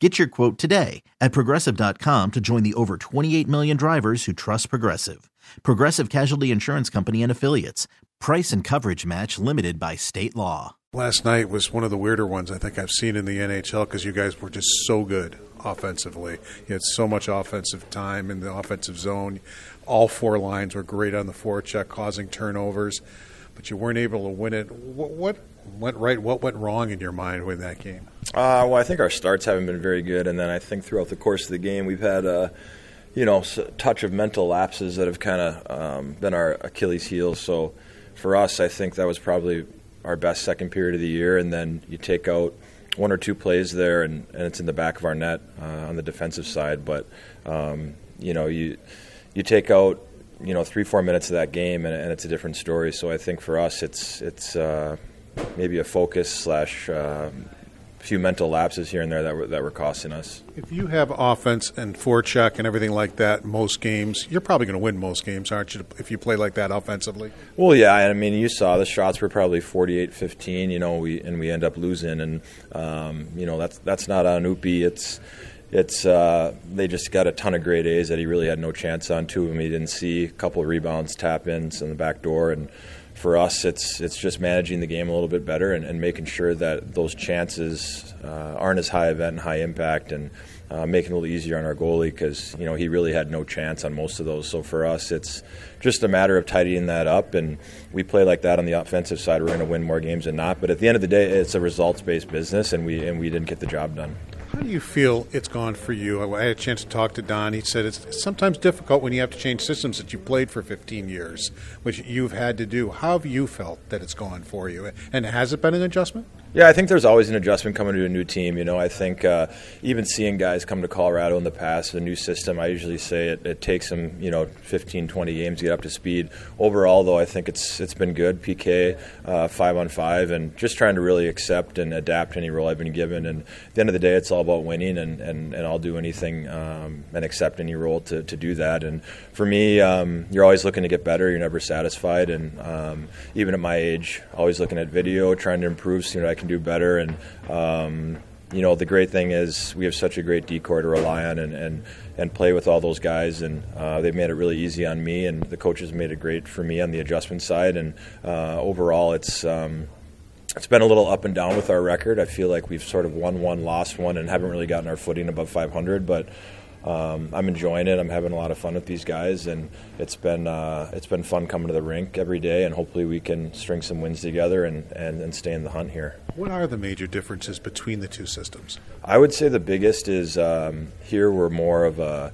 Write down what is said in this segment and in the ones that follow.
Get your quote today at progressive.com to join the over 28 million drivers who trust Progressive. Progressive Casualty Insurance Company and Affiliates. Price and coverage match limited by state law. Last night was one of the weirder ones I think I've seen in the NHL because you guys were just so good offensively. You had so much offensive time in the offensive zone. All four lines were great on the forecheck, causing turnovers, but you weren't able to win it. What, what went right? What went wrong in your mind with that game? Uh, well, I think our starts haven't been very good, and then I think throughout the course of the game we've had a you know touch of mental lapses that have kind of um, been our Achilles' heel. So for us, I think that was probably our best second period of the year, and then you take out one or two plays there, and, and it's in the back of our net uh, on the defensive side. But um, you know, you you take out you know three four minutes of that game, and, and, it's a different story. So I think for us, it's it's uh, maybe a focus slash. Uh, few mental lapses here and there that were that were costing us. If you have offense and forecheck and everything like that most games, you're probably going to win most games, aren't you? If you play like that offensively. Well, yeah. I mean, you saw the shots were probably 48-15. You know, we and we end up losing, and um, you know that's that's not on Upi. It's it's uh, they just got a ton of great A's that he really had no chance on. Two of them he didn't see. A couple of rebounds, tap ins in the back door, and for us, it's it's just managing the game a little bit better and, and making sure that those chances uh, aren't as high event and high impact, and uh, making it a little easier on our goalie because you know he really had no chance on most of those. So for us, it's just a matter of tidying that up, and we play like that on the offensive side. We're going to win more games than not, but at the end of the day, it's a results based business, and we and we didn't get the job done. How do you feel it's gone for you? I had a chance to talk to Don. He said it's sometimes difficult when you have to change systems that you played for 15 years, which you've had to do. How have you felt that it's gone for you? And has it been an adjustment? Yeah, I think there's always an adjustment coming to a new team. You know, I think uh, even seeing guys come to Colorado in the past, the new system, I usually say it, it, takes them, you know, 15, 20 games to get up to speed. Overall, though, I think it's it's been good. PK, uh, five on five, and just trying to really accept and adapt any role I've been given. And at the end of the day, it's all about winning, and, and, and I'll do anything um, and accept any role to, to do that. And for me, um, you're always looking to get better. You're never satisfied. And um, even at my age, always looking at video, trying to improve, seeing what I can do better. And um, you know, the great thing is we have such a great D corps to rely on and, and, and play with all those guys. And uh, they've made it really easy on me, and the coaches made it great for me on the adjustment side. And uh, overall, it's um, it's been a little up and down with our record. I feel like we've sort of won one, lost one, and haven't really gotten our footing above 500. But um, I'm enjoying it. I'm having a lot of fun with these guys, and it's been uh, it's been fun coming to the rink every day. And hopefully, we can string some wins together and, and, and stay in the hunt here. What are the major differences between the two systems? I would say the biggest is um, here we're more of a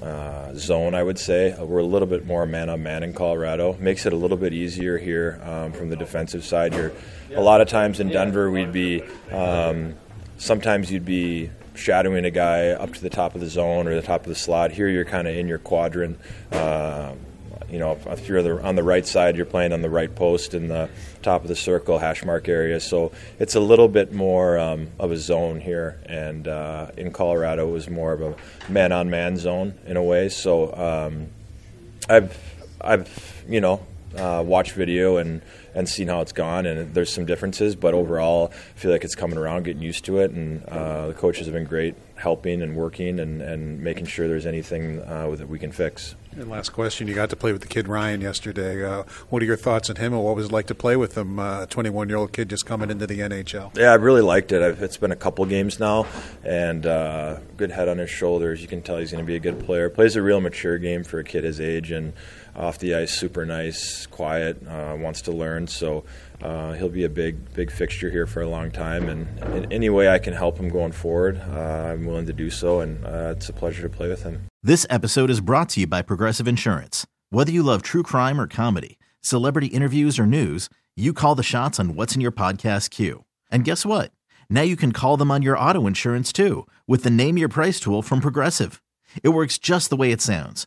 uh, zone, I would say. We're a little bit more man on man in Colorado. Makes it a little bit easier here um, from the defensive side. Here, a lot of times in Denver, we'd be um, sometimes you'd be shadowing a guy up to the top of the zone or the top of the slot. Here, you're kind of in your quadrant. Uh, you know, if you're on the right side, you're playing on the right post in the top of the circle, hash mark area. So it's a little bit more um, of a zone here. And uh, in Colorado, it was more of a man on man zone in a way. So um, I've, I've, you know, uh, watched video and and seen how it's gone. And there's some differences, but overall, I feel like it's coming around, getting used to it. And uh, the coaches have been great helping and working and, and making sure there's anything uh, that we can fix. And last question, you got to play with the kid Ryan yesterday. Uh, what are your thoughts on him and what was it like to play with him, uh, a 21 year old kid just coming into the NHL? Yeah, I really liked it. I've, it's been a couple games now, and uh, good head on his shoulders. You can tell he's going to be a good player. Plays a real mature game for a kid his age, and off the ice, super nice, quiet, uh, wants to learn. So uh, he'll be a big, big fixture here for a long time. And in any way I can help him going forward, uh, I'm willing to do so. And uh, it's a pleasure to play with him. This episode is brought to you by Progressive Insurance. Whether you love true crime or comedy, celebrity interviews or news, you call the shots on what's in your podcast queue. And guess what? Now you can call them on your auto insurance too with the Name Your Price tool from Progressive. It works just the way it sounds.